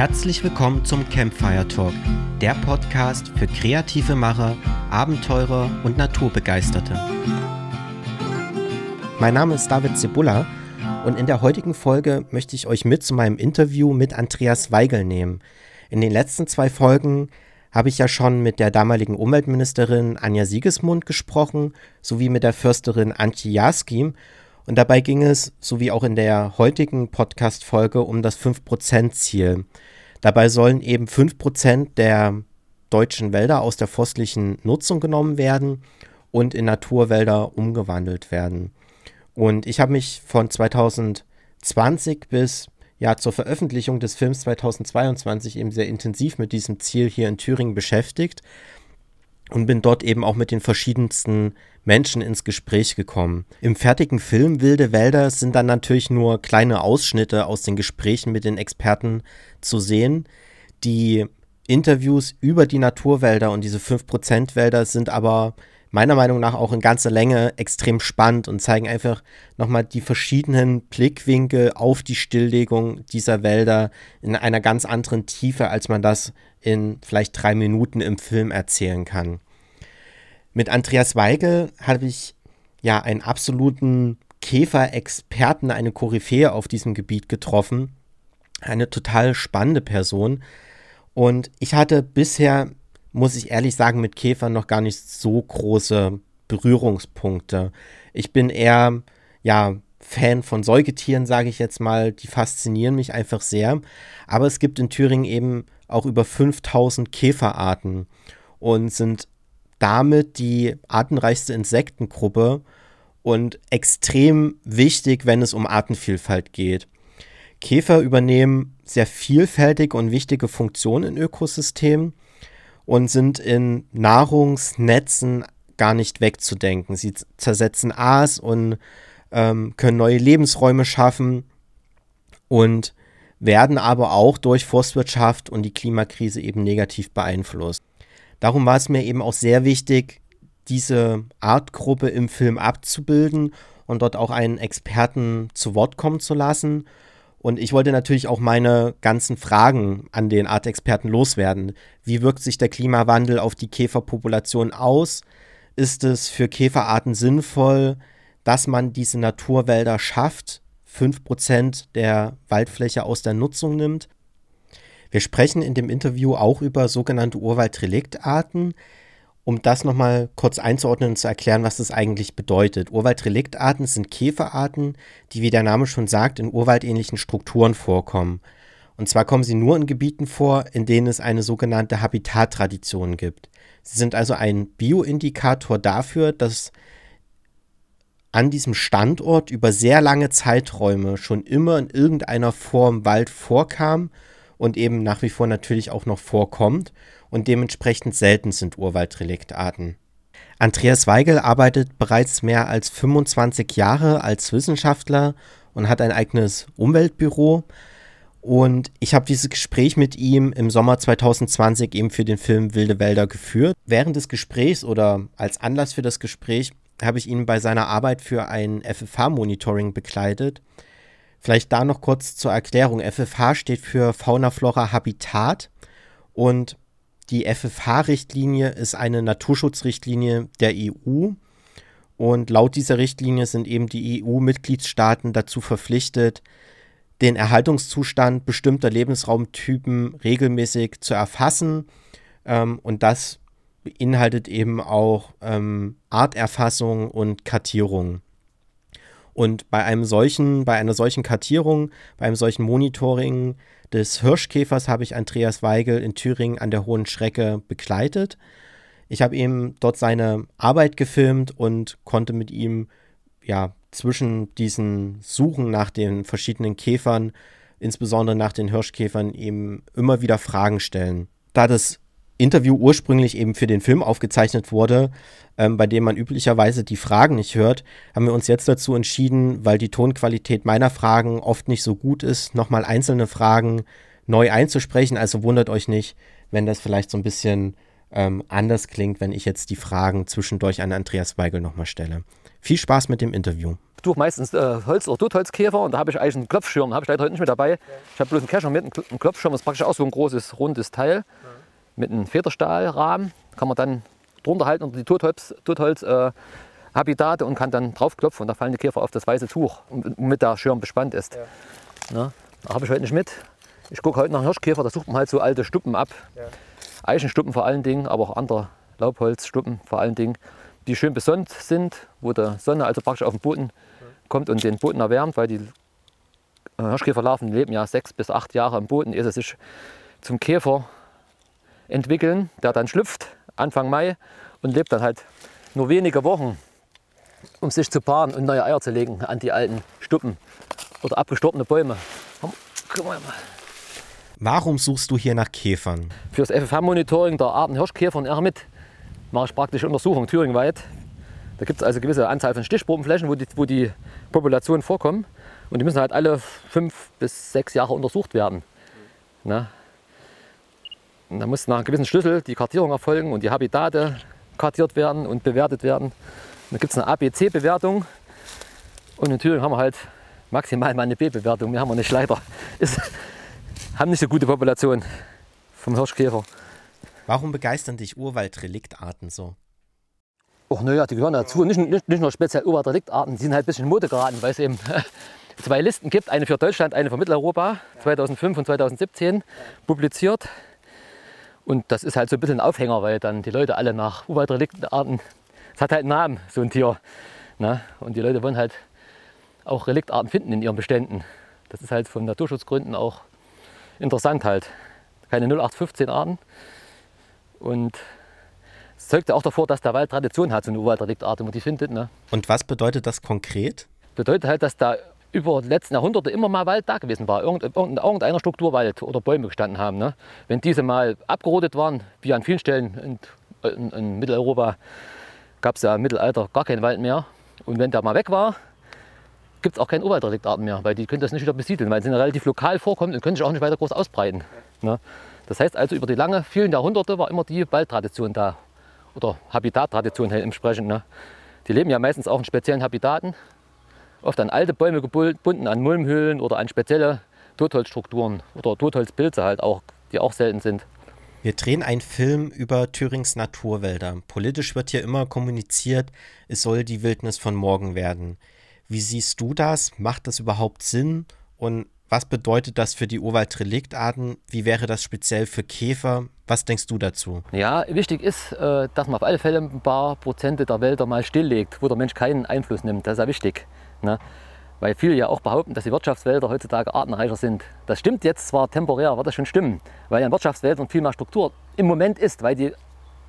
Herzlich willkommen zum Campfire Talk, der Podcast für kreative Macher, Abenteurer und Naturbegeisterte. Mein Name ist David Zebula und in der heutigen Folge möchte ich euch mit zu meinem Interview mit Andreas Weigel nehmen. In den letzten zwei Folgen habe ich ja schon mit der damaligen Umweltministerin Anja Siegesmund gesprochen, sowie mit der Försterin Antje Jaskim. Und dabei ging es, so wie auch in der heutigen Podcast-Folge, um das 5%-Ziel. Dabei sollen eben 5% der deutschen Wälder aus der forstlichen Nutzung genommen werden und in Naturwälder umgewandelt werden. Und ich habe mich von 2020 bis ja zur Veröffentlichung des Films 2022 eben sehr intensiv mit diesem Ziel hier in Thüringen beschäftigt und bin dort eben auch mit den verschiedensten Menschen ins Gespräch gekommen. Im fertigen Film Wilde Wälder sind dann natürlich nur kleine Ausschnitte aus den Gesprächen mit den Experten zu sehen. Die Interviews über die Naturwälder und diese 5% Wälder sind aber meiner Meinung nach auch in ganzer Länge extrem spannend und zeigen einfach nochmal die verschiedenen Blickwinkel auf die Stilllegung dieser Wälder in einer ganz anderen Tiefe, als man das in vielleicht drei Minuten im Film erzählen kann. Mit Andreas Weigel habe ich ja einen absoluten Käferexperten, eine Koryphäe auf diesem Gebiet getroffen. Eine total spannende Person. Und ich hatte bisher muss ich ehrlich sagen, mit Käfern noch gar nicht so große Berührungspunkte. Ich bin eher, ja, Fan von Säugetieren, sage ich jetzt mal. Die faszinieren mich einfach sehr. Aber es gibt in Thüringen eben auch über 5000 Käferarten und sind damit die artenreichste Insektengruppe und extrem wichtig, wenn es um Artenvielfalt geht. Käfer übernehmen sehr vielfältige und wichtige Funktionen in Ökosystemen und sind in Nahrungsnetzen gar nicht wegzudenken. Sie zersetzen Aas und ähm, können neue Lebensräume schaffen und werden aber auch durch Forstwirtschaft und die Klimakrise eben negativ beeinflusst. Darum war es mir eben auch sehr wichtig, diese Artgruppe im Film abzubilden und dort auch einen Experten zu Wort kommen zu lassen und ich wollte natürlich auch meine ganzen Fragen an den Artexperten loswerden. Wie wirkt sich der Klimawandel auf die Käferpopulation aus? Ist es für Käferarten sinnvoll, dass man diese Naturwälder schafft, 5% der Waldfläche aus der Nutzung nimmt? Wir sprechen in dem Interview auch über sogenannte Urwaldreliktarten, um das nochmal kurz einzuordnen und zu erklären, was das eigentlich bedeutet. Urwaldreliktarten sind Käferarten, die, wie der Name schon sagt, in urwaldähnlichen Strukturen vorkommen. Und zwar kommen sie nur in Gebieten vor, in denen es eine sogenannte Habitattradition gibt. Sie sind also ein Bioindikator dafür, dass an diesem Standort über sehr lange Zeiträume schon immer in irgendeiner Form Wald vorkam und eben nach wie vor natürlich auch noch vorkommt und dementsprechend selten sind Urwaldreliktarten. Andreas Weigel arbeitet bereits mehr als 25 Jahre als Wissenschaftler und hat ein eigenes Umweltbüro. Und ich habe dieses Gespräch mit ihm im Sommer 2020 eben für den Film Wilde Wälder geführt. Während des Gesprächs oder als Anlass für das Gespräch habe ich ihn bei seiner Arbeit für ein FFH-Monitoring begleitet. Vielleicht da noch kurz zur Erklärung. FFH steht für Fauna Flora Habitat und die FFH-Richtlinie ist eine Naturschutzrichtlinie der EU. Und laut dieser Richtlinie sind eben die EU-Mitgliedstaaten dazu verpflichtet, den Erhaltungszustand bestimmter Lebensraumtypen regelmäßig zu erfassen. Ähm, und das beinhaltet eben auch ähm, Arterfassung und Kartierung. Und bei einem solchen, bei einer solchen Kartierung, bei einem solchen Monitoring des Hirschkäfers habe ich Andreas Weigel in Thüringen an der Hohen Schrecke begleitet. Ich habe ihm dort seine Arbeit gefilmt und konnte mit ihm ja zwischen diesen Suchen nach den verschiedenen Käfern, insbesondere nach den Hirschkäfern, eben immer wieder Fragen stellen. Da das Interview ursprünglich eben für den Film aufgezeichnet wurde, ähm, bei dem man üblicherweise die Fragen nicht hört, haben wir uns jetzt dazu entschieden, weil die Tonqualität meiner Fragen oft nicht so gut ist, nochmal einzelne Fragen neu einzusprechen. Also wundert euch nicht, wenn das vielleicht so ein bisschen ähm, anders klingt, wenn ich jetzt die Fragen zwischendurch an Andreas Weigel nochmal stelle. Viel Spaß mit dem Interview. Ich suche meistens äh, Holz- oder Totholzkäfer und da habe ich eigentlich einen Klopfschirm. Habe ich leider heute nicht mit dabei. Ich habe bloß einen Kescher mit, einem Klopfschirm. Das ist praktisch auch so ein großes, rundes Teil mit einem Federstahlrahmen. Kann man dann drunter halten unter die Totholz, Totholz äh, Habitate und kann dann draufklopfen und da fallen die Käfer auf das weiße Tuch, womit der Schirm bespannt ist. Ja. Na, da habe ich heute nicht mit. Ich gucke heute nach Hirschkäfer, da sucht man halt so alte Stuppen ab. Ja. Eichenstuppen vor allen Dingen, aber auch andere Laubholzstuppen vor allen Dingen, die schön besonnt sind, wo die Sonne also praktisch auf den Boden kommt und den Boden erwärmt, weil die äh, Hirschkäferlarven leben ja sechs bis acht Jahre im Boden, ehe sie sich zum Käfer entwickeln, der dann schlüpft Anfang Mai und lebt dann halt nur wenige Wochen um sich zu paaren und neue Eier zu legen an die alten Stuppen oder abgestorbene Bäume. Warum suchst du hier nach Käfern? Für das FFH-Monitoring der Arten Hirschkäfer und Ermit mache ich praktische Untersuchungen thüringweit. Da gibt es also eine gewisse Anzahl von Stichprobenflächen, wo die, wo die Populationen vorkommen. Und die müssen halt alle fünf bis sechs Jahre untersucht werden. Na? Und da muss nach einem gewissen Schlüssel die Kartierung erfolgen und die Habitate kartiert werden und bewertet werden. Da gibt es eine ABC-Bewertung und in Thüringen haben wir halt maximal mal eine B-Bewertung. Wir haben wir nicht leider. Ist, haben nicht so gute Population vom Hirschkäfer. Warum begeistern dich Urwaldreliktarten so? Ach naja, die gehören dazu. Nicht, nicht, nicht nur speziell Urwaldreliktarten, die sind halt ein bisschen in Mode geraten, weil es eben zwei Listen gibt. Eine für Deutschland, eine für Mitteleuropa, 2005 und 2017 publiziert. Und das ist halt so ein bisschen ein Aufhänger, weil dann die Leute alle nach Urwaldreliktarten es hat halt einen Namen, so ein Tier. Ne? Und die Leute wollen halt auch Reliktarten finden in ihren Beständen. Das ist halt von Naturschutzgründen auch interessant halt. Keine 0815 Arten. Und es zeugt ja auch davor, dass der Wald Tradition hat, so eine Urwaldreliktart, wenn man die findet. Ne? Und was bedeutet das konkret? Bedeutet halt, dass da über die letzten Jahrhunderte immer mal Wald da gewesen war. in irgendeiner Struktur Wald oder Bäume gestanden haben. Ne? Wenn diese mal abgerodet waren, wie an vielen Stellen in, in, in Mitteleuropa, gab es ja im Mittelalter gar keinen Wald mehr. Und wenn der mal weg war, gibt es auch keine Urwaldreliktarten mehr, weil die können das nicht wieder besiedeln, weil sie relativ lokal vorkommen und können sich auch nicht weiter groß ausbreiten. Ne? Das heißt also, über die lange, vielen Jahrhunderte war immer die Waldtradition da oder Habitattradition entsprechend. Ne? Die leben ja meistens auch in speziellen Habitaten, oft an alte Bäume gebunden, an Mulmhöhlen oder an spezielle Totholzstrukturen oder Totholzpilze halt auch, die auch selten sind. Wir drehen einen Film über Thürings Naturwälder. Politisch wird hier immer kommuniziert, es soll die Wildnis von morgen werden. Wie siehst du das? Macht das überhaupt Sinn? Und was bedeutet das für die Urwaldreliktarten? Wie wäre das speziell für Käfer? Was denkst du dazu? Ja, wichtig ist, äh, dass man auf alle Fälle ein paar Prozente der Wälder mal stilllegt, wo der Mensch keinen Einfluss nimmt. Das ist ja wichtig. Ne? weil viele ja auch behaupten, dass die Wirtschaftswälder heutzutage artenreicher sind. Das stimmt jetzt zwar temporär, wird das schon stimmen, weil in Wirtschaftswäldern viel mehr Struktur im Moment ist, weil die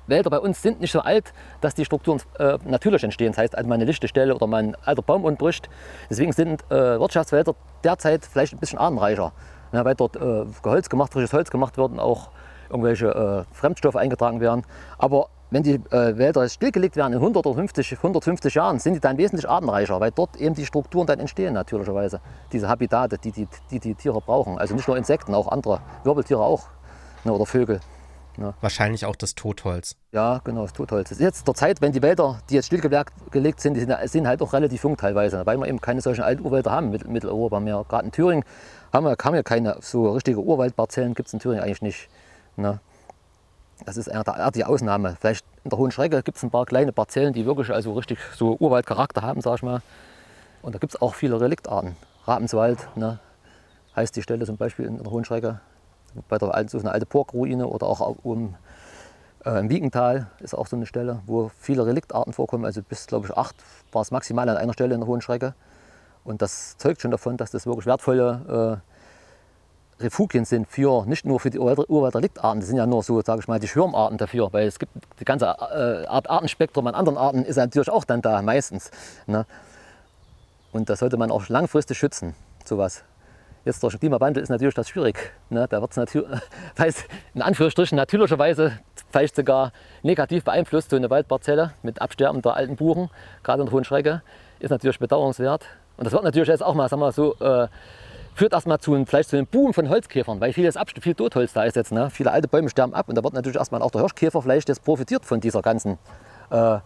Wälder bei uns sind nicht so alt, dass die Strukturen äh, natürlich entstehen. Das heißt, also mal eine lichte Stelle oder mal ein alter Baum unbricht. Deswegen sind äh, Wirtschaftswälder derzeit vielleicht ein bisschen artenreicher, ja, weil dort äh, Holz gemacht, frisches Holz gemacht wird und auch irgendwelche äh, Fremdstoffe eingetragen werden. Aber wenn die äh, Wälder stillgelegt werden in 100 oder 50, 150 Jahren, sind die dann wesentlich artenreicher, weil dort eben die Strukturen dann entstehen natürlicherweise. Diese Habitate, die die, die, die Tiere brauchen. Also nicht nur Insekten, auch andere Wirbeltiere auch ne, oder Vögel. Ne. Wahrscheinlich auch das Totholz. Ja, genau, das Totholz. Das ist jetzt der Zeit, wenn die Wälder, die jetzt stillgelegt sind, die sind, sind, halt auch relativ jung teilweise, weil wir eben keine solchen alten Urwälder haben in Mitteleuropa mehr. Gerade in Thüringen haben wir, haben wir keine so richtige Urwaldparzellen, gibt es in Thüringen eigentlich nicht. Ne. Das ist eher die Ausnahme. Vielleicht in der Hohen Schrecke gibt es ein paar kleine Parzellen, die wirklich also richtig so Urwaldcharakter haben, sag ich mal. Und da gibt es auch viele Reliktarten. Rabenswald ne, heißt die Stelle zum Beispiel in der Hohen Schrecke. Bei der alten, so eine alte Burgruine oder auch um, äh, im Wiegental ist auch so eine Stelle, wo viele Reliktarten vorkommen. Also bis, glaube ich, acht war es maximal an einer Stelle in der Hohen Schrecke. Und das zeugt schon davon, dass das wirklich wertvolle äh, Refugien sind für nicht nur für die Urwaldreliktarten, das sind ja nur so, sage ich mal, die Schirmarten dafür, weil es gibt die ganze äh, Art Artenspektrum an anderen Arten ist natürlich auch dann da meistens. Ne? Und das sollte man auch langfristig schützen, sowas. Jetzt durch den Klimawandel ist natürlich das schwierig. Ne? Da wird es natürlich, in Anführungsstrichen natürlicherweise vielleicht sogar negativ beeinflusst, so eine Waldparzelle mit Absterben der alten Buchen, gerade in der Hohen Schrecke, ist natürlich bedauernswert. Und das wird natürlich jetzt auch mal, sagen wir so, äh, führt erstmal zu einem, vielleicht zu einem Boom von Holzkäfern, weil vieles Abst viel Totholz da ist jetzt. Ne? Viele alte Bäume sterben ab und da wird natürlich erstmal auch der Hirschkäfer vielleicht jetzt profitiert von dieser ganzen äh,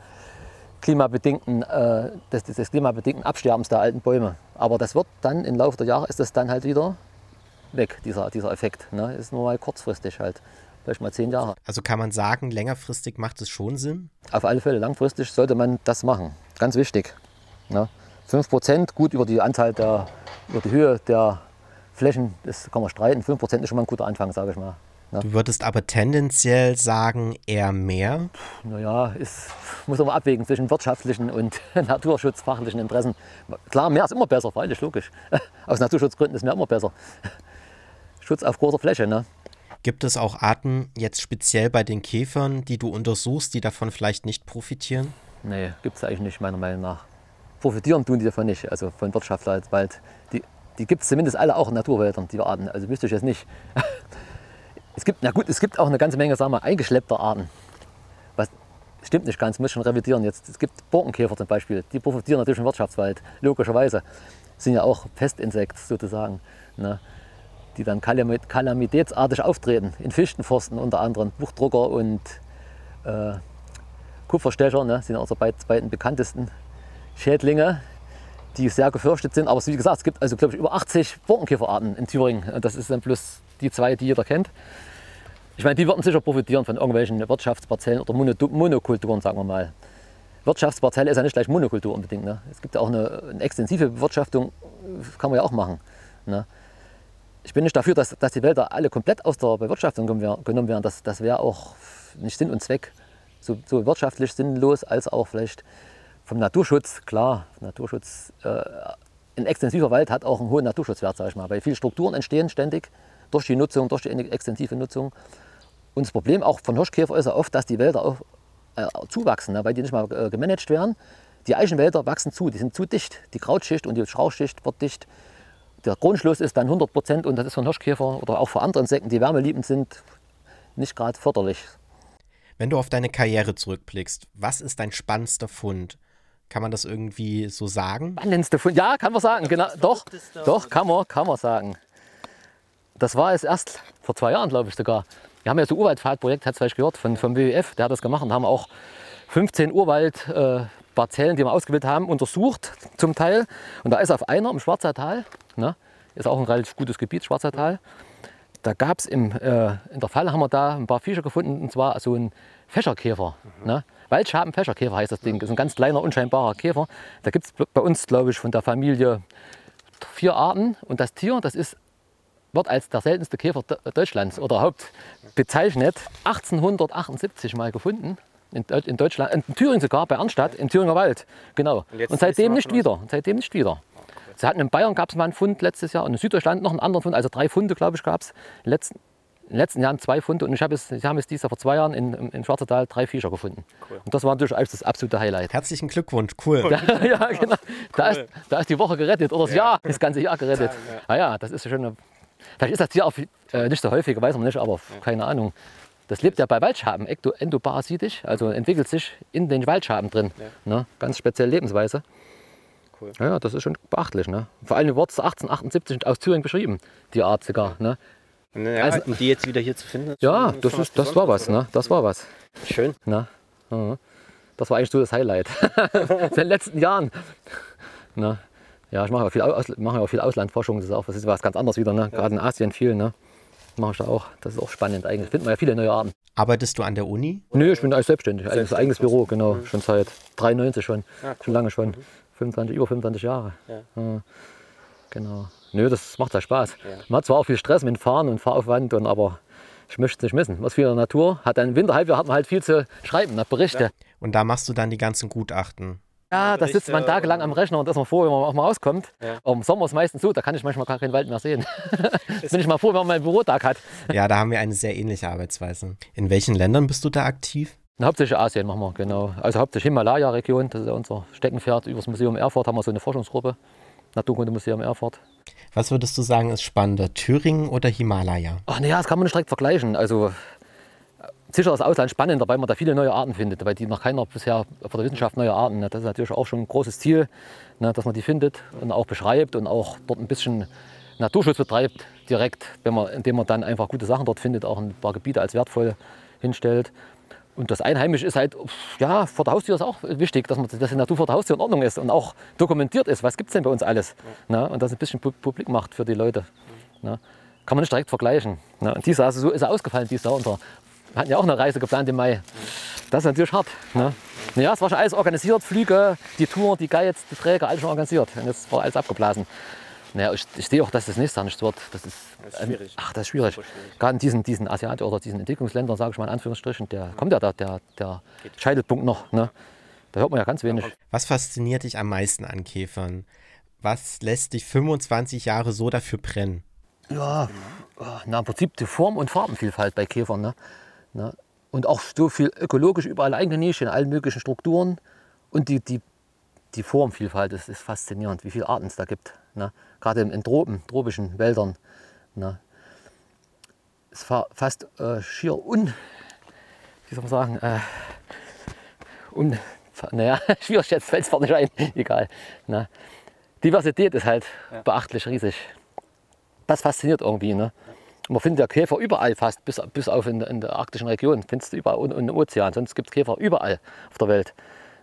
klimabedingten, äh, des, des klimabedingten Absterbens der alten Bäume. Aber das wird dann im Laufe der Jahre ist das dann halt wieder weg, dieser, dieser Effekt. Ne? Ist nur mal kurzfristig halt. Vielleicht mal zehn Jahre. Also kann man sagen, längerfristig macht es schon Sinn? Auf alle Fälle, langfristig sollte man das machen. Ganz wichtig. Ne? 5% gut über die Anzahl der, über die Höhe der Flächen, das kann man streiten. 5% ist schon mal ein guter Anfang, sage ich mal. Ne? Du würdest aber tendenziell sagen, eher mehr? Naja, es muss man abwägen zwischen wirtschaftlichen und naturschutzfachlichen Interessen. Klar, mehr ist immer besser, freilich, logisch. Aus Naturschutzgründen ist mehr immer besser. Schutz auf großer Fläche. Ne? Gibt es auch Arten, jetzt speziell bei den Käfern, die du untersuchst, die davon vielleicht nicht profitieren? Nee, gibt es eigentlich nicht, meiner Meinung nach. Profitieren tun die davon nicht, also von Wirtschaftswald. Die, die gibt es zumindest alle auch in Naturwäldern, die Arten. Also wüsste ich jetzt nicht. es gibt, na gut, es gibt auch eine ganze Menge, sagen wir, eingeschleppter Arten. Was stimmt nicht ganz, muss schon revidieren jetzt. Es gibt Borkenkäfer zum Beispiel, die profitieren natürlich im Wirtschaftswald, logischerweise. Sind ja auch Pestinsekte sozusagen. Ne? die dann kalamitätsartig auftreten. In Fichtenforsten unter anderem, Buchdrucker und äh, Kupferstecher ne, sind unsere beiden bekanntesten Schädlinge, die sehr gefürchtet sind. Aber wie gesagt, es gibt also, glaube ich, über 80 Borkenkäferarten in Thüringen. Das ist dann plus die zwei, die jeder kennt. Ich meine, die würden sicher profitieren von irgendwelchen Wirtschaftsparzellen oder Monokulturen, sagen wir mal. Wirtschaftsparzelle ist ja nicht gleich Monokultur unbedingt. Ne? Es gibt ja auch eine, eine, extensive Bewirtschaftung, kann man ja auch machen. Ne? ich bin nicht dafür, dass, dass die Wälder alle komplett aus der Bewirtschaftung genommen werden. Das, das wäre auch nicht Sinn und Zweck. So, so, wirtschaftlich sinnlos als auch vielleicht vom Naturschutz. Klar, Naturschutz, äh, ein extensiver Wald hat auch einen hohen Naturschutzwert, sage ich mal, weil viele Strukturen entstehen ständig durch die Nutzung, durch die extensive Nutzung. Und das Problem auch von Hirschkäfer ist ja oft, dass die Wälder auch äh, zuwachsen, ne, weil die nicht mal äh, gemanagt werden. Die Eichenwälder wachsen zu, die sind zu dicht. Die Krautschicht und die Strauchschicht wird dicht der Grundschluss ist dann 100 Prozent und das ist einen Hirschkäfer oder auch für andere Insekten, die wärmeliebend sind, nicht gerade förderlich. Wenn du auf deine Karriere zurückblickst, was ist dein spannendster Fund? Kann man das irgendwie so sagen? Spannendste Fund, ja, kann man sagen. Genau, doch, doch, kann man, kann man sagen. Das war es erst vor zwei Jahren, glaube ich sogar. Wir haben ja so Urwaldpfadprojekt, hat es vielleicht gehört, von, vom WWF, der hat das gemacht und haben auch 15 Urwaldparzellen, äh, die wir ausgebildet haben, untersucht zum Teil. Und da ist auf einer im Schwarzer Tal Ne? Ist auch ein relativ gutes Gebiet, Schwarzer Tal. Da gab es äh, in der Falle haben wir da ein paar Viecher gefunden, und zwar so ein Fächerkäfer. Mhm. Ne? Waldschaben-Fächerkäfer heißt das Ding. Das ist ein ganz kleiner, unscheinbarer Käfer. Da gibt es bei uns, glaube ich, von der Familie vier Arten. Und das Tier, das ist, wird als der seltenste Käfer Deutschlands oder überhaupt bezeichnet. 1878 mal gefunden. In, Deutschland, in Thüringen sogar, bei Arnstadt, im Thüringer Wald. Genau. Und, und seitdem nicht wieder. Seitdem nicht wieder. Sie hatten in Bayern gab es mal einen Fund letztes Jahr und in Süddeutschland noch einen anderen Fund, also drei Funde, glaube ich, gab es. In, den letzten Jahren zwei Funde und ich habe es, haben es dieses Jahr vor zwei Jahren in, in Schwarzertal drei Fischer gefunden. Cool. Und das war natürlich das absolute Highlight. Herzlichen Glückwunsch, cool. Da, ja, genau. Cool. Da, ist, da ist die Woche gerettet oder das ja. Jahr, das ganze Jahr gerettet. Ja, ja. Ah ja, das ist schon eine, Vielleicht ist das hier auch äh, nicht so häufig, weiß man nicht, aber keine Ahnung. Das lebt ja bei Waldschaben endoparasitisch, also entwickelt sich in den Waldschaben drin. Ne? Ganz spezielle Lebensweise cool. Ja, das ist schon beachtlich. Ne? Vor allem wurde es 1878 aus Thüringen beschrieben, die Art sogar. Ne? Ja, also, um die jetzt wieder hier zu finden. Ja, das, ist, das war was. Ne? Das war was. Schön. Na? Das war eigentlich so das Highlight. Seit den letzten Jahren. Na? Ja, ich mache ja viel, Aus, mache auch viel Auslandforschung. Das ist auch das ist was ganz anderes wieder. Ne? Gerade in Asien viel. Ne? mache ich da auch. Das ist auch spannend eigentlich. Findet man ja viele neue Arten. Arbeitest du an der Uni? Nö, ich bin eigentlich selbstständig. Eigenes, eigenes Büro, genau. Mhm. Schon seit 93 schon. Ja, cool. Schon lange schon. Mhm. 25, über 25 Jahre. Ja. ja. Genau. Nö, das macht ja Spaß. Ja. Man hat zwar auch viel Stress mit Fahren und Fahraufwand, und, aber ich möchte es nicht missen. Was viel in der Natur hat. Im Winterhalbjahr hat man halt viel zu schreiben, ne? Berichte. Ja. Und da machst du dann die ganzen Gutachten. Ja, da sitzt man tagelang am Rechner und ist man froh, wenn man auch mal rauskommt. Ja. Im Sommer ist es meistens so, da kann ich manchmal gar keinen Wald mehr sehen. bin ich mal froh, wenn man mal einen Bürotag hat. Ja, da haben wir eine sehr ähnliche Arbeitsweise. In welchen Ländern bist du da aktiv? Hauptsächlich Asien machen wir, genau. Also hauptsächlich Himalaya-Region, das ist ja unser Steckenpferd. Über das Museum Erfurt haben wir so eine Forschungsgruppe, Naturkundemuseum Erfurt. Was würdest du sagen, ist spannender, Thüringen oder Himalaya? Ach naja, das kann man nicht direkt vergleichen. Also sicher das Ausland spannender, weil man da viele neue Arten findet, weil die noch keiner bisher von der Wissenschaft neue Arten. Ne? Das ist natürlich auch schon ein großes Ziel, ne, dass man die findet und auch beschreibt und auch dort ein bisschen Naturschutz betreibt direkt, wenn man, indem man dann einfach gute Sachen dort findet, auch ein paar Gebiete als wertvoll hinstellt. Und das Einheimische ist halt, ja, vor der Haustür ist auch wichtig, dass, man, dass die Natur vor der Haustür in Ordnung ist und auch dokumentiert ist. Was gibt es denn bei uns alles? Na, und das ein bisschen publik macht für die Leute. Na, kann man nicht direkt vergleichen. Na, und dieser, also so ist ausgefallen, dieser unter. Wir hatten ja auch eine Reise geplant im Mai. Das ist natürlich hart. Ne? Ja, es war schon alles organisiert, Flüge, die Tour, die Guides, die Träger, alles schon organisiert. Und jetzt war alles abgeblasen. Naja, ich, ich sehe auch, dass das nächstes Jahr nicht wird. Das ist, das ist schwierig. ach, das ist schwierig. schwierig. Gerade in diesen, diesen Asiat- oder diesen Entwicklungsländern, sage ich mal in Anführungsstrichen, der kommt ja da, der, der Scheitelpunkt noch. Ne? Da hört man ja ganz wenig. Was fasziniert dich am meisten an Käfern? Was lässt dich 25 Jahre so dafür brennen? Ja, na, im Prinzip die Form- und Farbenvielfalt bei Käfern. Ne? Ne? Und auch so viel ökologisch überall eingenischt in allen möglichen Strukturen. Und die, die, die Formvielfalt ist, ist faszinierend, wie viele Arten es da gibt. Ne? Gerade in, Tropen, tropischen Wäldern. Ne? Es war fast äh, schier un, wie soll man sagen, äh, un, naja, schwierig jetzt fällt es nicht ein, egal. Ne? Diversität ist halt ja. beachtlich riesig. Das fasziniert irgendwie. Ne? Man findet ja Käfer überall fast, bis, bis auf in, in der arktischen Region. Findest du überall und im Ozean. Sonst gibt es Käfer überall auf der Welt.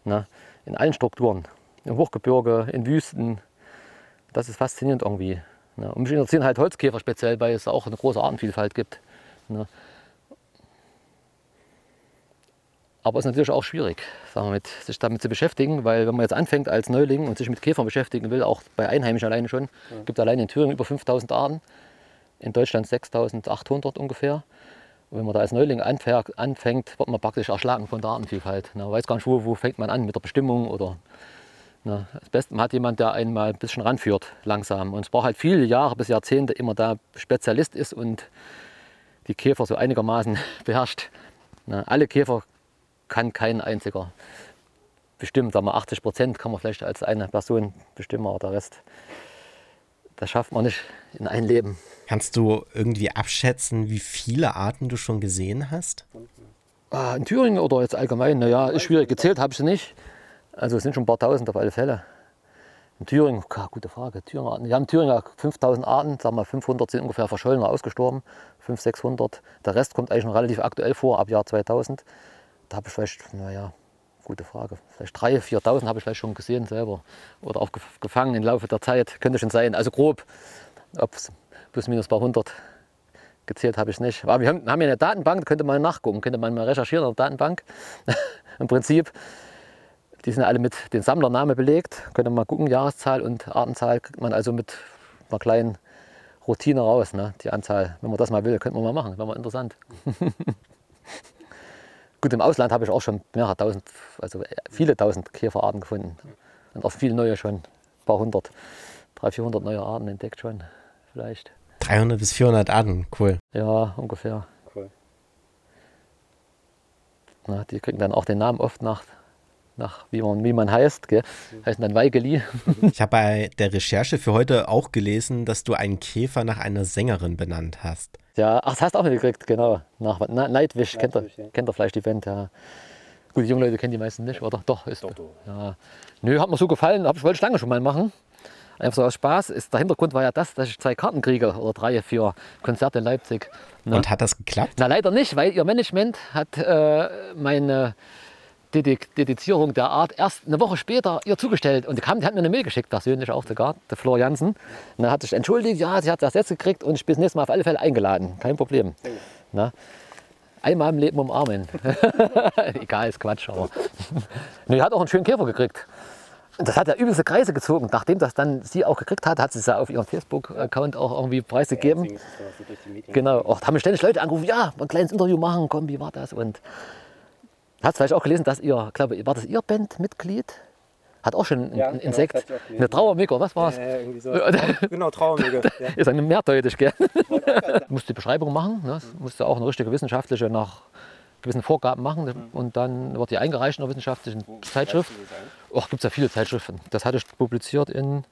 Ne? In allen Strukturen. Im Hochgebirge, in Wüsten. Das ist faszinierend irgendwie. Ne? Und mich interessieren halt Holzkäfer speziell, weil es auch eine große Artenvielfalt gibt. Ne? Aber es ist natürlich auch schwierig, sagen wir, mit, sich damit zu beschäftigen, weil wenn man jetzt anfängt als Neuling und sich mit Käfern beschäftigen will, auch bei Einheimischen alleine schon, ja. gibt allein in Thüringen über 5000 Arten in Deutschland 6800 ungefähr. Und wenn man da als Neuling anfängt, wird man praktisch erschlagen von der Artenvielfalt. Man weiß gar nicht, wo, wo fängt man an mit der Bestimmung oder na, das Beste, man hat jemand, der einen mal ein bisschen ranführt, langsam. Und es braucht halt viele Jahre bis Jahrzehnte, immer da Spezialist ist und die Käfer so einigermaßen beherrscht. Na, alle Käfer kann kein einziger bestimmen. Sagen wir 80 Prozent kann man vielleicht als eine Person bestimmen, aber der Rest, das schafft man nicht in ein Leben. Kannst du irgendwie abschätzen, wie viele Arten du schon gesehen hast? Ah, in Thüringen oder jetzt allgemein? Naja, ist schwierig. Gezählt habe ich sie nicht. Also es sind schon ein paar tausend auf alle Fälle. In Thüringen, gute Frage. Thüringen, wir haben in Thüringen 5000 Arten, sagen wir 500 sind ungefähr verschollen oder ausgestorben, 500, 600. Der Rest kommt eigentlich noch relativ aktuell vor, ab Jahr 2000. Da habe ich vielleicht, naja, gute Frage, vielleicht 3.000, 4.000 habe ich vielleicht schon gesehen selber. Oder auch gefangen im Laufe der Zeit, könnte schon sein. Also grob, ob es plus minus ein paar hundert gezählt habe ich nicht. Aber wir haben, haben ja eine Datenbank, da könnte man nachgucken, könnte man mal recherchieren in der Datenbank. Im Prinzip, die sind alle mit dem Sammlernamen belegt. Könnte man mal gucken, Jahreszahl und Artenzahl kriegt man also mit einer kleinen Routine raus. Ne? Die Anzahl, wenn man das mal will, könnte man mal machen, wäre mal interessant. Gut, im Ausland habe ich auch schon mehrere tausend, also viele tausend Käferarten gefunden. Und auch viele neue schon, ein paar hundert, 300, 400 neue Arten entdeckt schon, vielleicht. 300 bis 400 Arten, cool. Ja, ungefähr. Cool. Na, die kriegen dann auch den Namen oft nach, nach wie, man, wie man heißt. Gell? Heißen dann Weigeli. Ich habe bei der Recherche für heute auch gelesen, dass du einen Käfer nach einer Sängerin benannt hast. Ja, ach, das hast du auch mitgekriegt, genau. Nach Nightwish, kennt, ihr, ja. kennt ihr vielleicht die Band, ja. Gut, die jungen Leute kennen die meisten nicht, oder? Doch, ist. Doch, doch. Ja. Nö, hat mir so gefallen, hab, ich wollte ich lange schon mal machen. Einfach so aus Spaß. Ist, der Hintergrund war ja das, dass ich zwei Karten kriege oder drei für Konzerte in Leipzig. Ne? Und hat das geklappt? Na leider nicht, weil ihr Management hat äh, meine Dedizierung der Art erst eine Woche später ihr zugestellt. Und die, kam, die hat mir eine Mail geschickt, persönlich auch sogar, der Flor Jansen. Und dann hat sich entschuldigt, ja, sie hat das jetzt gekriegt und ich bin das nächste Mal auf alle Fälle eingeladen. Kein Problem. Na? Einmal im Leben umarmen. Egal, ist Quatsch, aber. nee, hat auch einen schönen Käfer gekriegt. Das hat ja übelste Kreise gezogen. Nachdem das dann sie auch gekriegt hat, hat sie es ja auf ihrem Facebook-Account auch irgendwie preisgegeben. Ja, genau. Auch, da haben ständig Leute angerufen, ja, ein kleines Interview machen, komm, wie war das? Und hast du vielleicht auch gelesen, dass ihr, glaube war das ihr Bandmitglied? Hat auch schon ein, ja, ein genau, Insekt, eine Trauermücke, was war es? Ja, so. genau, Trauermücke. Ist eine mehrdeutig, gell? du musst die Beschreibung machen, ne? du musst ja auch eine richtige wissenschaftliche nach gewissen Vorgaben machen mhm. und dann wird die eingereicht in einer wissenschaftlichen Zeitschrift. Ach, gibt es ja viele Zeitschriften. Das hatte ich publiziert in,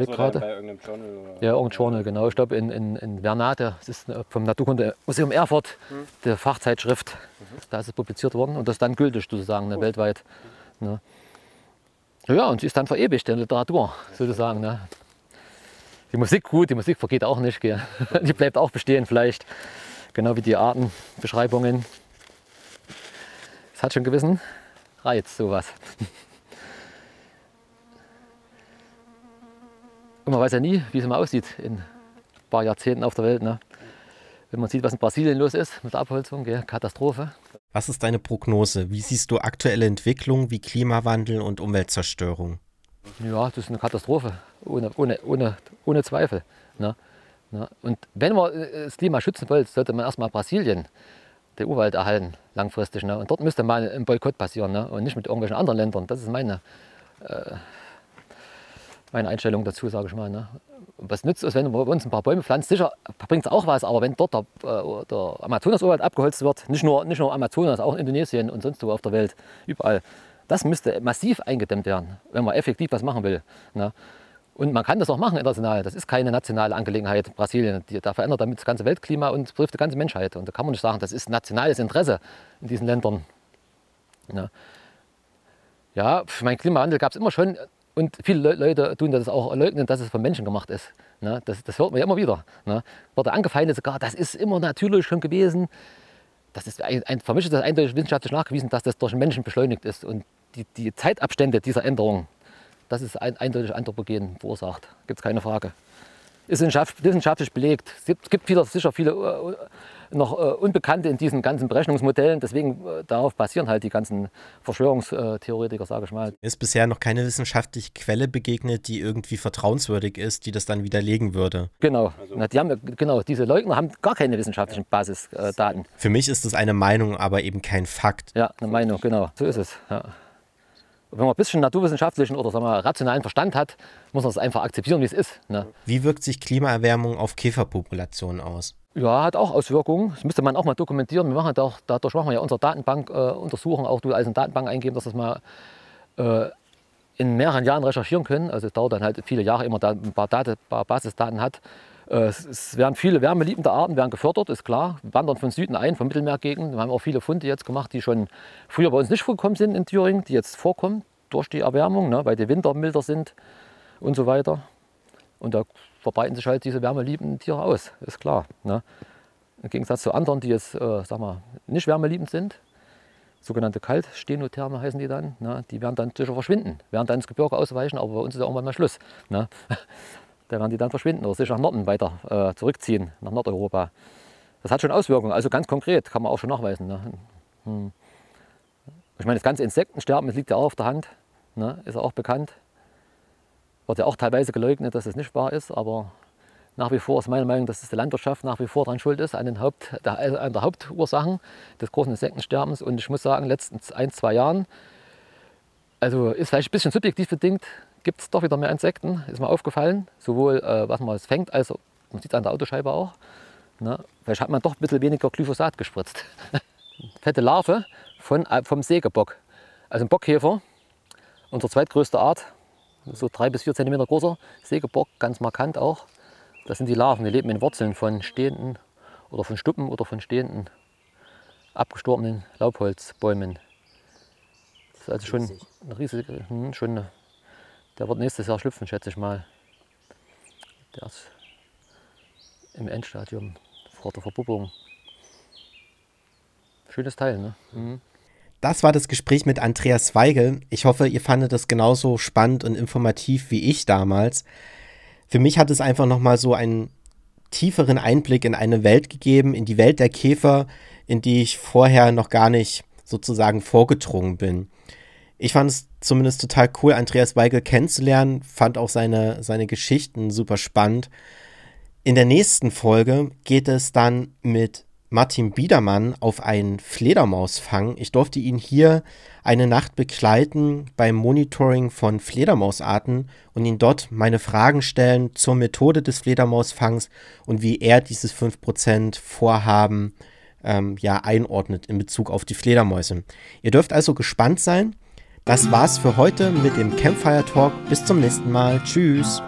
ich so gerade. Bei irgendeinem Journal? Oder? Ja, irgendein Journal, genau. Ich glaube in, in, in Vernate, das ist vom Naturkundemuseum Erfurt, mhm. der Fachzeitschrift. Mhm. Da ist es publiziert worden und das ist dann gültig sozusagen ne, weltweit. Ne. Ja, und sie ist dann verewigt in der Literatur sozusagen. Ne. Die Musik gut, die Musik vergeht auch nicht. Gell. Die bleibt auch bestehen vielleicht. Genau wie die Artenbeschreibungen. Das hat schon einen gewissen Reiz, sowas. Und man weiß ja nie, wie es immer aussieht in ein paar Jahrzehnten auf der Welt. Ne? Wenn man sieht, was in Brasilien los ist mit der Abholzung, gell? Katastrophe. Was ist deine Prognose? Wie siehst du aktuelle Entwicklungen wie Klimawandel und Umweltzerstörung? Ja, das ist eine Katastrophe, ohne, ohne, ohne, ohne Zweifel. Ne? Ne? Und wenn man äh, das Klima schützen will, sollte man erstmal Brasilien, den Urwald erhalten, langfristig. Ne? Und dort müsste mal ein Boykott passieren ne? und nicht mit irgendwelchen anderen Ländern. Das ist meine, äh, meine Einstellung dazu, sage ich mal. Ne? Was nützt es, wenn wir uns ein paar Bäume pflanzen? Sicher bringt es auch was, aber wenn dort der, äh, der Amazonas-Urwald abgeholzt wird, nicht nur, nicht nur Amazonas, auch in Indonesien und sonst wo auf der Welt, überall, das müsste massiv eingedämmt werden, wenn man effektiv was machen will. Ne? Und man kann das auch machen international. Das ist keine nationale Angelegenheit Brasilien. Da verändert damit das ganze Weltklima und betrifft die ganze Menschheit. Und da kann man nicht sagen, das ist nationales Interesse in diesen Ländern. Ja, ja mein Klimawandel gab es immer schon. Und viele Leute tun das auch leugnen, dass es von Menschen gemacht ist. Ne? Das, das, hört man ja immer wieder. Ne? Wurde angefeindet sogar, das ist immer natürlich schon gewesen. Das ist ein, ein, für mich ist das eindeutig wissenschaftlich nachgewiesen, dass das durch Menschen beschleunigt ist. Und die, die Zeitabstände dieser Änderung, das ist ein, eindeutig Anthropogen verursacht. Gibt es keine Frage. Ist wissenschaftlich belegt. Es gibt viele, sicher viele äh, noch äh, Unbekannte in diesen ganzen Berechnungsmodellen. Deswegen äh, darauf basieren halt die ganzen Verschwörungstheoretiker, sage ich mal. Ist bisher noch keine wissenschaftliche Quelle begegnet, die irgendwie vertrauenswürdig ist, die das dann widerlegen würde. Genau. Also. Na, die haben, genau diese Leugner haben gar keine wissenschaftlichen Basisdaten. Für mich ist das eine Meinung, aber eben kein Fakt. Ja, eine Meinung, genau. So ist es. Ja wenn man ein bisschen naturwissenschaftlichen oder sagen wir, rationalen Verstand hat, muss man es einfach akzeptieren, wie es ist. Ne? Wie wirkt sich Klimaerwärmung auf Käferpopulationen aus? Ja, hat auch Auswirkungen. Das müsste man auch mal dokumentieren. Wir machen auch, dadurch machen wir ja unsere Datenbank-Untersuchungen, äh, auch du als eine Datenbank eingeben, dass das mal äh, in mehreren Jahren recherchieren können. Also es dauert dann halt viele Jahre, immer da ein paar, Daten, ein paar Basisdaten hat. Äh, es werden viele wärmeliebende Arten werden gefördert, ist klar, wandern von Süden ein, von Mittelmeergegenden. Wir haben auch viele Funde jetzt gemacht, die schon früher bei uns nicht vorgekommen sind in Thüringen, die jetzt vorkommen durch die Erwärmung, ne, weil die Winter milder sind und so weiter. Und da verbreiten sich halt diese wärmeliebenden Tiere aus, ist klar. Ne. Im Gegensatz zu anderen, die jetzt äh, sag mal, nicht wärmeliebend sind, sogenannte Kaltstenotherme heißen die dann, ne, die werden dann sicher verschwinden, werden dann ins Gebirge ausweichen, aber bei uns ist ja irgendwann mal Schluss. Ne. da werden die dann verschwinden oder sich nach Norden weiter äh, zurückziehen, nach Nordeuropa. Das hat schon Auswirkungen, also ganz konkret, kann man auch schon nachweisen. Ne? Hm. Ich meine, das ganze Insektensterben, das liegt ja auch auf der Hand, ne? ist auch bekannt. Wird ja auch teilweise geleugnet, dass es nicht wahr ist, aber nach wie vor ist meine Meinung, dass es die Landwirtschaft nach wie vor daran schuld ist, an den Haupt, der, also an der Hauptursachen des großen Insektensterbens. Und ich muss sagen, in den letzten ein, zwei Jahren, also ist vielleicht ein bisschen subjektiv bedingt, gibt es doch wieder mehr Insekten, ist mir aufgefallen. Sowohl äh, was man fängt, als man sieht es an der Autoscheibe auch. Ne? Vielleicht hat man doch ein bisschen weniger Glyphosat gespritzt. Fette Larve von, äh, vom Sägebock. Also ein Bockkäfer, unsere zweitgrößte Art, so drei bis vier Zentimeter großer Sägebock, ganz markant auch. Das sind die Larven, die leben in Wurzeln von stehenden oder von Stuppen oder von stehenden abgestorbenen Laubholzbäumen. Das ist also schon eine riesige, hm, schon eine der wird nächstes Jahr schlüpfen, schätze ich mal. Der ist im Endstadium vor der Verpuppung. Schönes Teil, ne? Mhm. Das war das Gespräch mit Andreas Weigel. Ich hoffe, ihr fandet es genauso spannend und informativ wie ich damals. Für mich hat es einfach nochmal so einen tieferen Einblick in eine Welt gegeben, in die Welt der Käfer, in die ich vorher noch gar nicht sozusagen vorgedrungen bin ich fand es zumindest total cool, Andreas Weigel kennenzulernen, fand auch seine, seine Geschichten super spannend. In der nächsten Folge geht es dann mit Martin Biedermann auf einen Fledermausfang. Ich durfte ihn hier eine Nacht begleiten beim Monitoring von Fledermausarten und ihn dort meine Fragen stellen zur Methode des Fledermausfangs und wie er dieses 5% Vorhaben ähm, ja einordnet in Bezug auf die Fledermäuse. Ihr dürft also gespannt sein. Das war's für heute mit dem Campfire Talk. Bis zum nächsten Mal. Tschüss.